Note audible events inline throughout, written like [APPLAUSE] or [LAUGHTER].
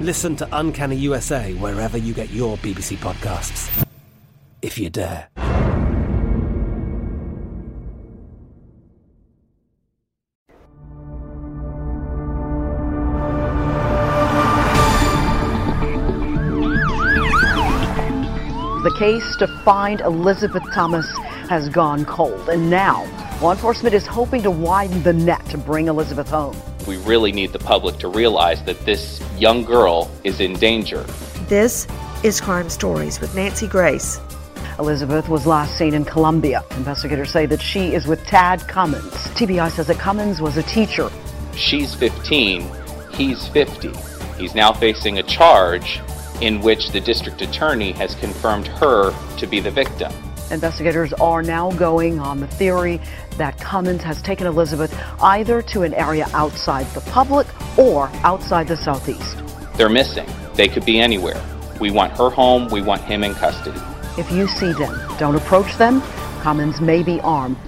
Listen to Uncanny USA wherever you get your BBC podcasts. If you dare. The case to find Elizabeth Thomas has gone cold, and now law enforcement is hoping to widen the net to bring Elizabeth home. We really need the public to realize that this young girl is in danger. This is Crime Stories with Nancy Grace. Elizabeth was last seen in Columbia. Investigators say that she is with Tad Cummins. TBI says that Cummins was a teacher. She's 15, he's 50. He's now facing a charge in which the district attorney has confirmed her to be the victim. Investigators are now going on the theory that Cummins has taken Elizabeth either to an area outside the public or outside the southeast. They're missing. They could be anywhere. We want her home. We want him in custody. If you see them, don't approach them. Cummins may be armed.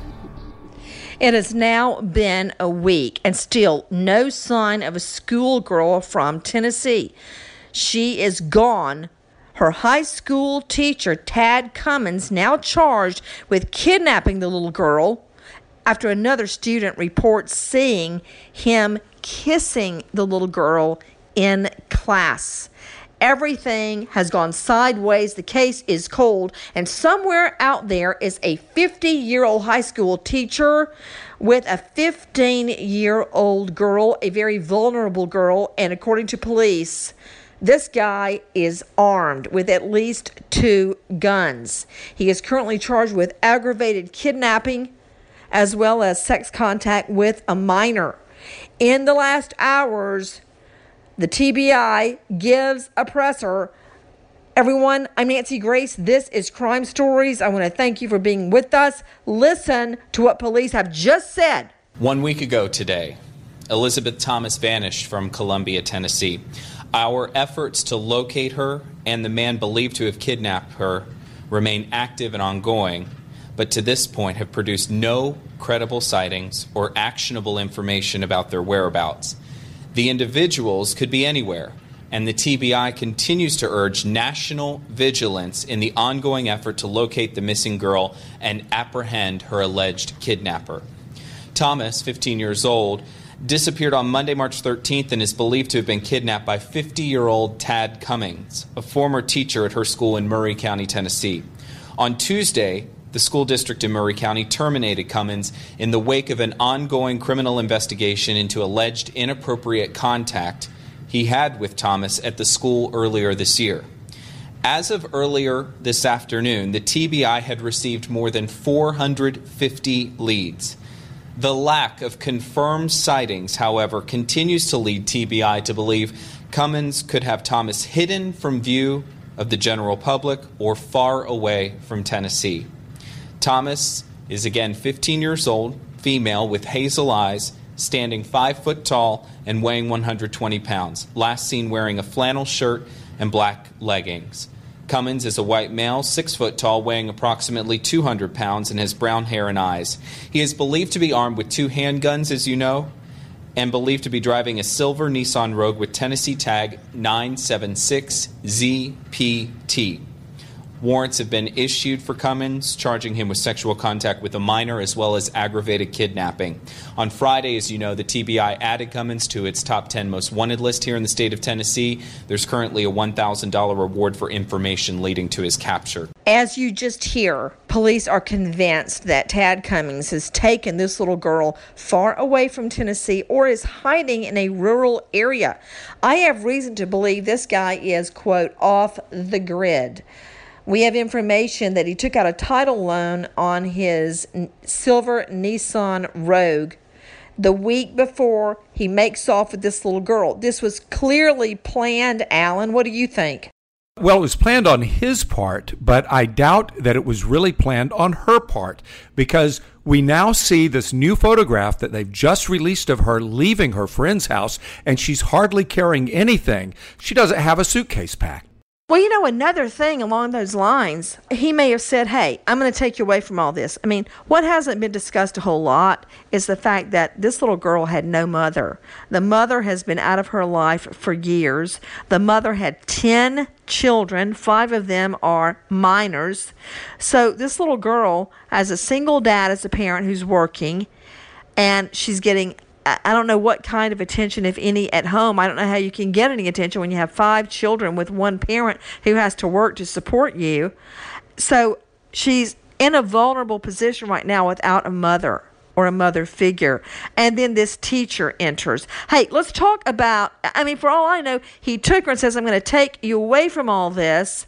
It has now been a week and still no sign of a schoolgirl from Tennessee. She is gone her high school teacher, Tad Cummins, now charged with kidnapping the little girl after another student reports seeing him kissing the little girl in class. Everything has gone sideways. The case is cold. And somewhere out there is a 50 year old high school teacher with a 15 year old girl, a very vulnerable girl. And according to police, this guy is armed with at least two guns. He is currently charged with aggravated kidnapping as well as sex contact with a minor. In the last hours, the TBI gives a presser. Everyone, I'm Nancy Grace. This is Crime Stories. I want to thank you for being with us. Listen to what police have just said. One week ago today, Elizabeth Thomas vanished from Columbia, Tennessee. Our efforts to locate her and the man believed to have kidnapped her remain active and ongoing, but to this point have produced no credible sightings or actionable information about their whereabouts. The individuals could be anywhere, and the TBI continues to urge national vigilance in the ongoing effort to locate the missing girl and apprehend her alleged kidnapper. Thomas, 15 years old, disappeared on Monday, March 13th, and is believed to have been kidnapped by 50 year old Tad Cummings, a former teacher at her school in Maury County, Tennessee. On Tuesday, the school district in Maury County terminated Cummins in the wake of an ongoing criminal investigation into alleged inappropriate contact he had with Thomas at the school earlier this year. As of earlier this afternoon, the TBI had received more than 450 leads. The lack of confirmed sightings, however, continues to lead TBI to believe Cummins could have Thomas hidden from view of the general public or far away from Tennessee. Thomas is again 15 years old, female with hazel eyes, standing 5 foot tall and weighing 120 pounds. Last seen wearing a flannel shirt and black leggings. Cummins is a white male, six foot tall, weighing approximately 200 pounds, and has brown hair and eyes. He is believed to be armed with two handguns, as you know, and believed to be driving a silver Nissan Rogue with Tennessee tag 976ZPT. Warrants have been issued for Cummins, charging him with sexual contact with a minor as well as aggravated kidnapping. On Friday, as you know, the TBI added Cummins to its top 10 most wanted list here in the state of Tennessee. There's currently a $1,000 reward for information leading to his capture. As you just hear, police are convinced that Tad Cummings has taken this little girl far away from Tennessee or is hiding in a rural area. I have reason to believe this guy is, quote, off the grid. We have information that he took out a title loan on his silver Nissan Rogue the week before he makes off with this little girl. This was clearly planned, Alan. What do you think? Well, it was planned on his part, but I doubt that it was really planned on her part because we now see this new photograph that they've just released of her leaving her friend's house and she's hardly carrying anything. She doesn't have a suitcase packed. Well, you know, another thing along those lines, he may have said, Hey, I'm going to take you away from all this. I mean, what hasn't been discussed a whole lot is the fact that this little girl had no mother. The mother has been out of her life for years. The mother had 10 children, five of them are minors. So this little girl has a single dad as a parent who's working, and she's getting I don't know what kind of attention, if any, at home. I don't know how you can get any attention when you have five children with one parent who has to work to support you. So she's in a vulnerable position right now without a mother or a mother figure. And then this teacher enters. Hey, let's talk about. I mean, for all I know, he took her and says, I'm going to take you away from all this.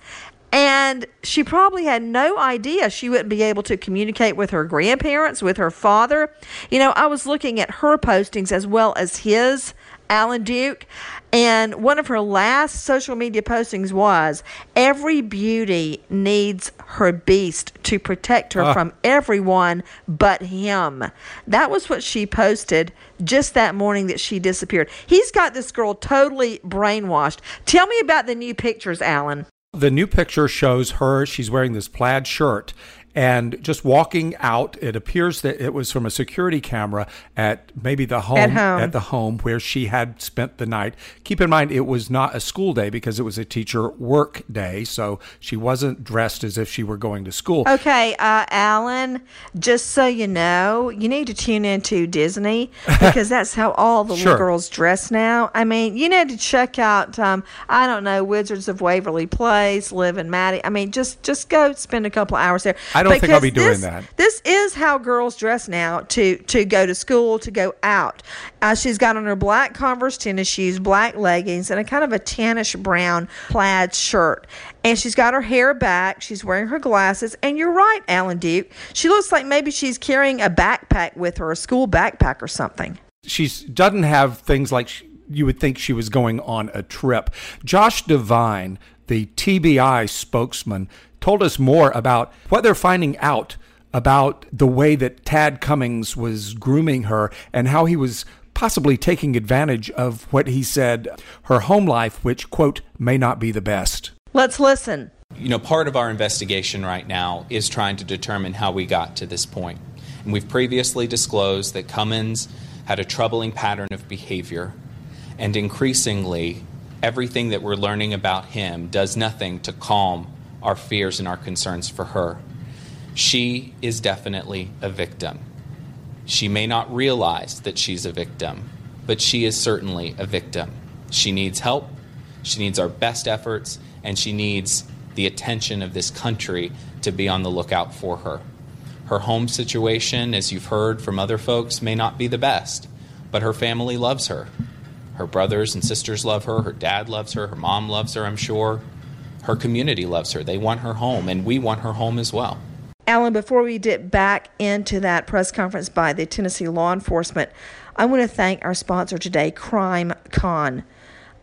And she probably had no idea she wouldn't be able to communicate with her grandparents, with her father. You know, I was looking at her postings as well as his, Alan Duke, and one of her last social media postings was Every beauty needs her beast to protect her uh. from everyone but him. That was what she posted just that morning that she disappeared. He's got this girl totally brainwashed. Tell me about the new pictures, Alan. The new picture shows her, she's wearing this plaid shirt and just walking out. It appears that it was from a security camera at maybe the home at, home. at the home where she had spent the night. Keep in mind, it was not a school day because it was a teacher work day, so she wasn't dressed as if she were going to school. Okay, uh, Alan, just so you know, you need to tune into Disney [LAUGHS] because that's how all the sure. little girls dress now. I mean, you need to check out, um, I don't know, Wizards of Waverly Place, Liv and Maddie. I mean, just just go spend a couple hours there. I don't think I'll be doing this, that. This is how girls dress now to to go to school, to go out. Uh, she's got on her black Converse tennis shoes, black leggings, and a kind of a tannish brown plaid shirt. And she's got her hair back. She's wearing her glasses. And you're right, Alan Duke. She looks like maybe she's carrying a backpack with her, a school backpack or something. She doesn't have things like she, you would think she was going on a trip. Josh DeVine, the TBI spokesman, told us more about what they're finding out about the way that Tad Cummings was grooming her and how he was possibly taking advantage of what he said her home life, which, quote, may not be the best. Let's listen. You know, part of our investigation right now is trying to determine how we got to this point. And we've previously disclosed that Cummins had a troubling pattern of behavior and increasingly everything that we're learning about him does nothing to calm our fears and our concerns for her. She is definitely a victim. She may not realize that she's a victim, but she is certainly a victim. She needs help, she needs our best efforts, and she needs the attention of this country to be on the lookout for her. Her home situation, as you've heard from other folks, may not be the best, but her family loves her. Her brothers and sisters love her, her dad loves her, her mom loves her, I'm sure. Her community loves her. They want her home, and we want her home as well. Alan, before we dip back into that press conference by the Tennessee law enforcement, I want to thank our sponsor today, Crime Con.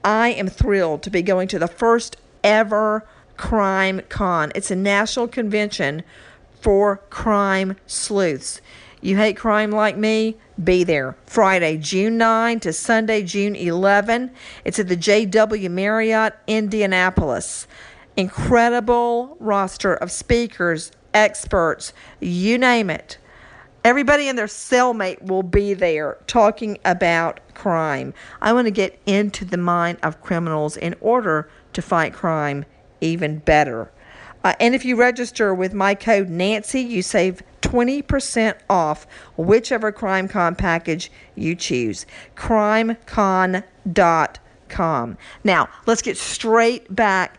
I am thrilled to be going to the first ever Crime Con. It's a national convention for crime sleuths. You hate crime like me? Be there. Friday, June 9 to Sunday, June 11. It's at the JW Marriott, Indianapolis. Incredible roster of speakers, experts, you name it. Everybody and their cellmate will be there talking about crime. I want to get into the mind of criminals in order to fight crime even better. Uh, and if you register with my code Nancy, you save 20% off whichever CrimeCon package you choose. CrimeCon.com. Now, let's get straight back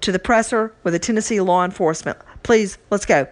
to the presser with the Tennessee law enforcement. Please, let's go.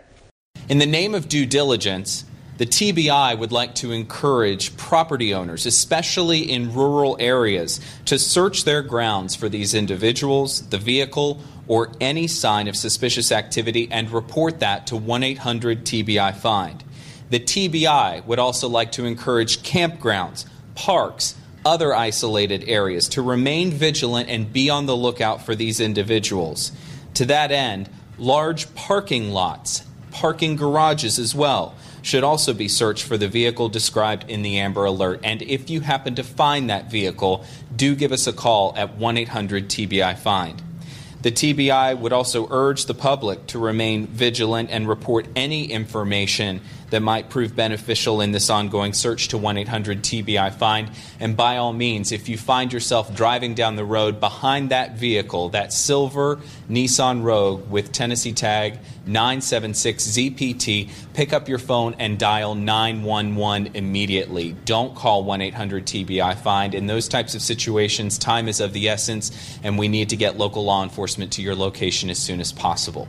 In the name of due diligence, the TBI would like to encourage property owners, especially in rural areas, to search their grounds for these individuals, the vehicle, or any sign of suspicious activity and report that to 1 800 TBI Find. The TBI would also like to encourage campgrounds, parks, other isolated areas to remain vigilant and be on the lookout for these individuals. To that end, large parking lots, parking garages as well, should also be searched for the vehicle described in the Amber Alert. And if you happen to find that vehicle, do give us a call at 1 800 TBI Find. The TBI would also urge the public to remain vigilant and report any information that might prove beneficial in this ongoing search to 1 800 TBI Find. And by all means, if you find yourself driving down the road behind that vehicle, that silver Nissan Rogue with Tennessee tag 976ZPT, pick up your phone and dial 911 immediately. Don't call 1 800 TBI Find. In those types of situations, time is of the essence, and we need to get local law enforcement to your location as soon as possible.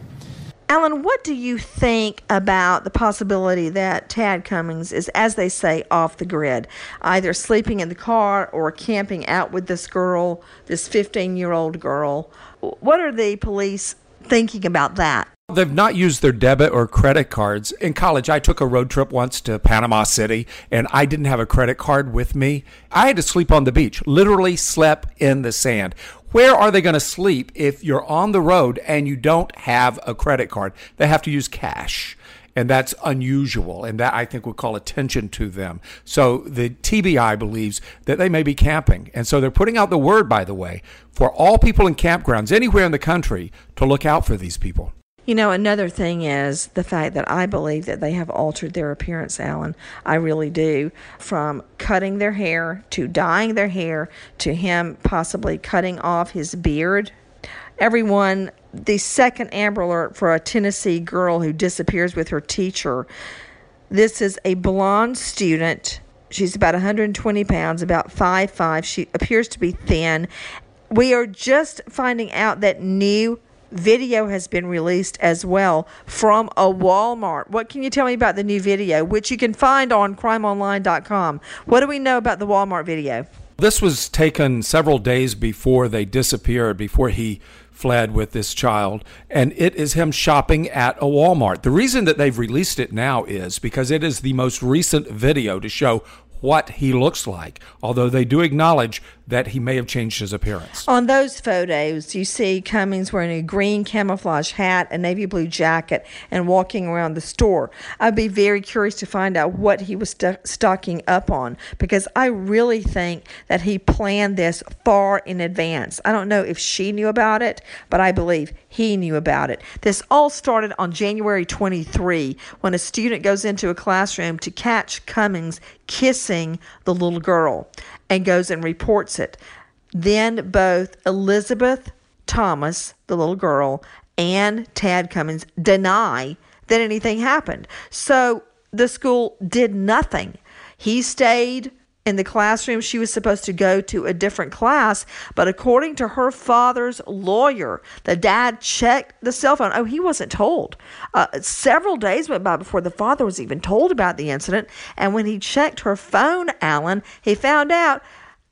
Alan, what do you think about the possibility that Tad Cummings is, as they say, off the grid, either sleeping in the car or camping out with this girl, this 15 year old girl? What are the police thinking about that? They've not used their debit or credit cards. In college, I took a road trip once to Panama City and I didn't have a credit card with me. I had to sleep on the beach, literally slept in the sand. Where are they going to sleep if you're on the road and you don't have a credit card? They have to use cash. And that's unusual. And that I think would call attention to them. So the TBI believes that they may be camping. And so they're putting out the word, by the way, for all people in campgrounds anywhere in the country to look out for these people. You know, another thing is the fact that I believe that they have altered their appearance, Alan. I really do. From cutting their hair to dyeing their hair to him possibly cutting off his beard. Everyone, the second Amber Alert for a Tennessee girl who disappears with her teacher. This is a blonde student. She's about 120 pounds, about 5'5. She appears to be thin. We are just finding out that new video has been released as well from a Walmart. What can you tell me about the new video, which you can find on crimeonline.com? What do we know about the Walmart video? This was taken several days before they disappeared, before he fled with this child, and it is him shopping at a Walmart. The reason that they've released it now is because it is the most recent video to show what he looks like, although they do acknowledge that he may have changed his appearance. On those photos, you see Cummings wearing a green camouflage hat, a navy blue jacket, and walking around the store. I'd be very curious to find out what he was st- stocking up on because I really think that he planned this far in advance. I don't know if she knew about it, but I believe he knew about it. This all started on January 23 when a student goes into a classroom to catch Cummings kissing the little girl and goes and reports it. Then both Elizabeth Thomas, the little girl, and Tad Cummins deny that anything happened. So the school did nothing. He stayed in the classroom. She was supposed to go to a different class, but according to her father's lawyer, the dad checked the cell phone. Oh, he wasn't told. Uh, several days went by before the father was even told about the incident. And when he checked her phone, Alan, he found out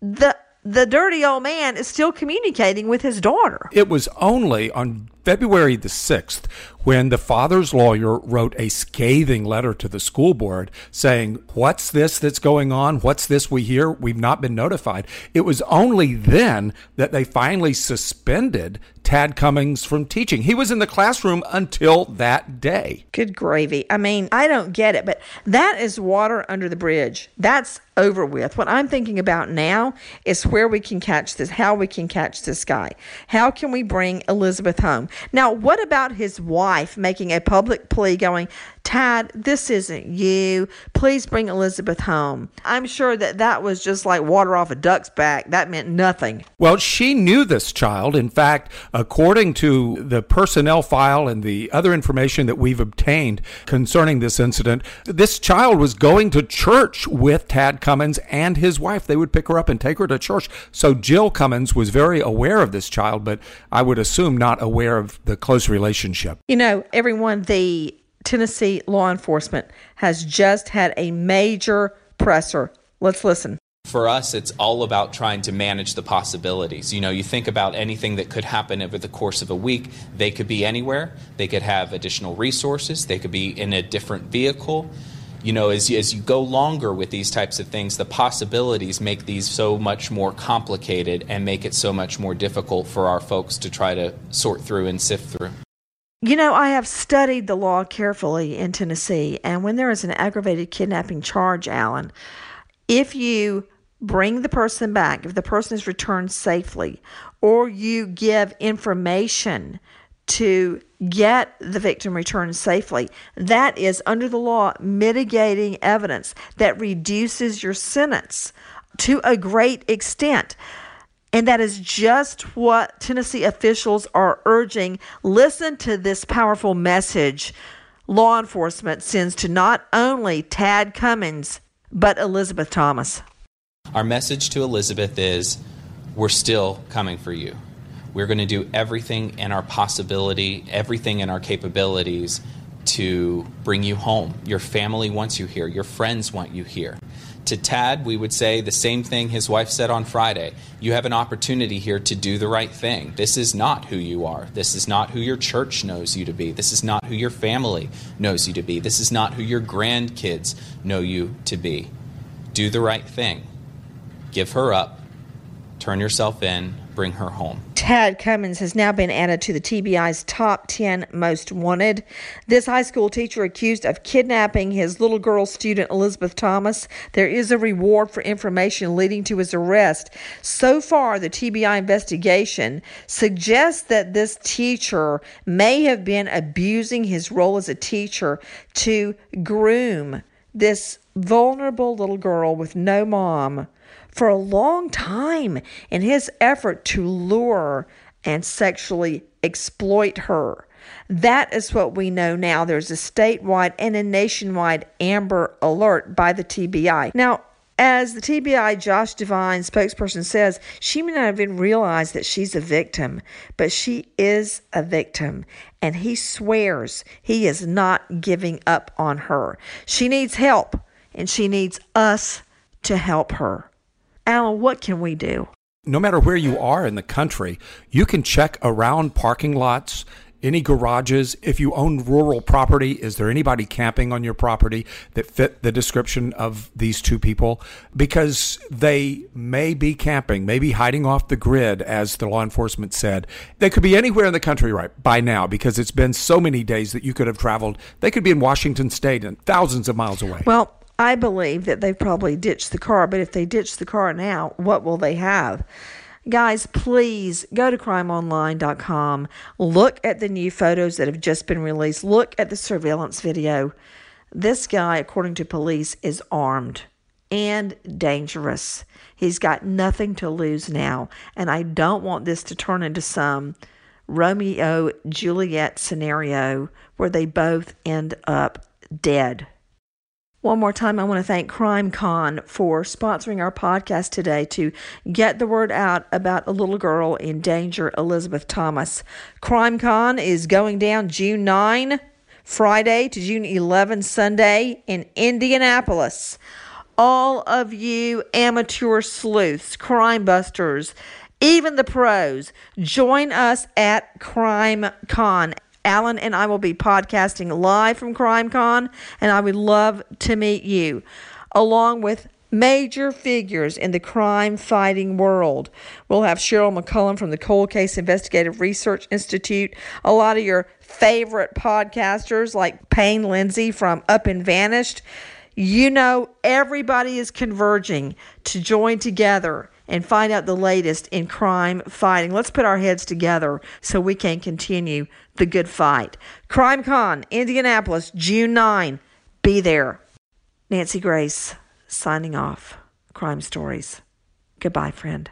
the the dirty old man is still communicating with his daughter. It was only on February the 6th when the father's lawyer wrote a scathing letter to the school board saying, What's this that's going on? What's this we hear? We've not been notified. It was only then that they finally suspended Tad Cummings from teaching. He was in the classroom until that day. Good gravy. I mean, I don't get it, but that is water under the bridge. That's over with. What I'm thinking about now is where we can catch this, how we can catch this guy. How can we bring Elizabeth home? Now, what about his wife making a public plea going, Tad, this isn't you. Please bring Elizabeth home. I'm sure that that was just like water off a duck's back. That meant nothing. Well, she knew this child. In fact, according to the personnel file and the other information that we've obtained concerning this incident, this child was going to church with Tad Cummins and his wife. They would pick her up and take her to church. So Jill Cummins was very aware of this child, but I would assume not aware of the close relationship. You know, everyone, the Tennessee law enforcement has just had a major presser. Let's listen. For us, it's all about trying to manage the possibilities. You know, you think about anything that could happen over the course of a week. They could be anywhere, they could have additional resources, they could be in a different vehicle. You know, as, as you go longer with these types of things, the possibilities make these so much more complicated and make it so much more difficult for our folks to try to sort through and sift through. You know, I have studied the law carefully in Tennessee, and when there is an aggravated kidnapping charge, Alan, if you bring the person back, if the person is returned safely, or you give information to get the victim returned safely, that is under the law mitigating evidence that reduces your sentence to a great extent. And that is just what Tennessee officials are urging. Listen to this powerful message law enforcement sends to not only Tad Cummins, but Elizabeth Thomas. Our message to Elizabeth is we're still coming for you. We're going to do everything in our possibility, everything in our capabilities to bring you home. Your family wants you here, your friends want you here. To Tad, we would say the same thing his wife said on Friday. You have an opportunity here to do the right thing. This is not who you are. This is not who your church knows you to be. This is not who your family knows you to be. This is not who your grandkids know you to be. Do the right thing. Give her up. Turn yourself in bring her home. Tad Cummins has now been added to the TBI's top 10 most wanted. This high school teacher accused of kidnapping his little girl student Elizabeth Thomas. There is a reward for information leading to his arrest. So far, the TBI investigation suggests that this teacher may have been abusing his role as a teacher to groom this vulnerable little girl with no mom for a long time in his effort to lure and sexually exploit her. That is what we know now. There's a statewide and a nationwide Amber Alert by the TBI. Now, as the TBI Josh DeVine spokesperson says, she may not even realize that she's a victim, but she is a victim. And he swears he is not giving up on her. She needs help, and she needs us to help her. Alan, what can we do? No matter where you are in the country, you can check around parking lots, any garages. If you own rural property, is there anybody camping on your property that fit the description of these two people? Because they may be camping, maybe hiding off the grid, as the law enforcement said. They could be anywhere in the country right by now because it's been so many days that you could have traveled. They could be in Washington State and thousands of miles away. Well, I believe that they've probably ditched the car, but if they ditch the car now, what will they have? Guys, please go to crimeonline.com. Look at the new photos that have just been released. Look at the surveillance video. This guy, according to police, is armed and dangerous. He's got nothing to lose now, and I don't want this to turn into some Romeo Juliet scenario where they both end up dead. One more time, I want to thank Crime Con for sponsoring our podcast today to get the word out about a little girl in danger, Elizabeth Thomas. Crime Con is going down June 9, Friday to June 11, Sunday in Indianapolis. All of you amateur sleuths, crime busters, even the pros, join us at Crime Con Alan and I will be podcasting live from CrimeCon, and I would love to meet you, along with major figures in the crime fighting world. We'll have Sheryl McCollum from the Cold Case Investigative Research Institute, a lot of your favorite podcasters like Payne Lindsay from Up and Vanished. You know, everybody is converging to join together and find out the latest in crime fighting. Let's put our heads together so we can continue the good fight. Crime Con, Indianapolis, June 9. Be there. Nancy Grace, signing off. Crime Stories. Goodbye, friend.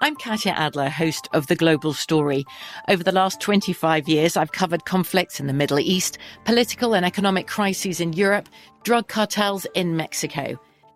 I'm Katya Adler, host of The Global Story. Over the last 25 years, I've covered conflicts in the Middle East, political and economic crises in Europe, drug cartels in Mexico.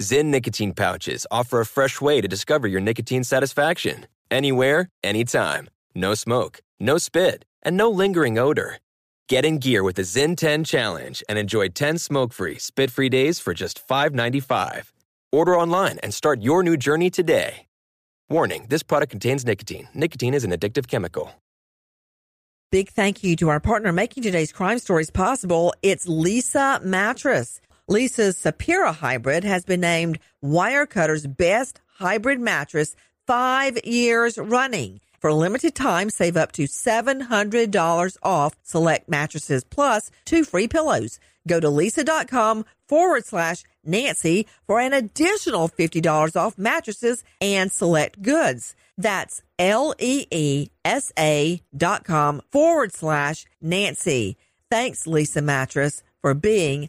Zyn nicotine pouches offer a fresh way to discover your nicotine satisfaction. Anywhere, anytime. No smoke, no spit, and no lingering odor. Get in gear with the Zyn 10 Challenge and enjoy 10 smoke free, spit free days for just $5.95. Order online and start your new journey today. Warning this product contains nicotine. Nicotine is an addictive chemical. Big thank you to our partner making today's crime stories possible. It's Leesa Mattress. Leesa's Sapira hybrid has been named Wirecutter's best hybrid mattress five years running. For a limited time, save up to $700 off select mattresses plus two free pillows. Go to leesa.com forward slash Nancy for an additional $50 off mattresses and select goods. That's L E E S A dot com forward slash Nancy. Thanks, Leesa Mattress, for being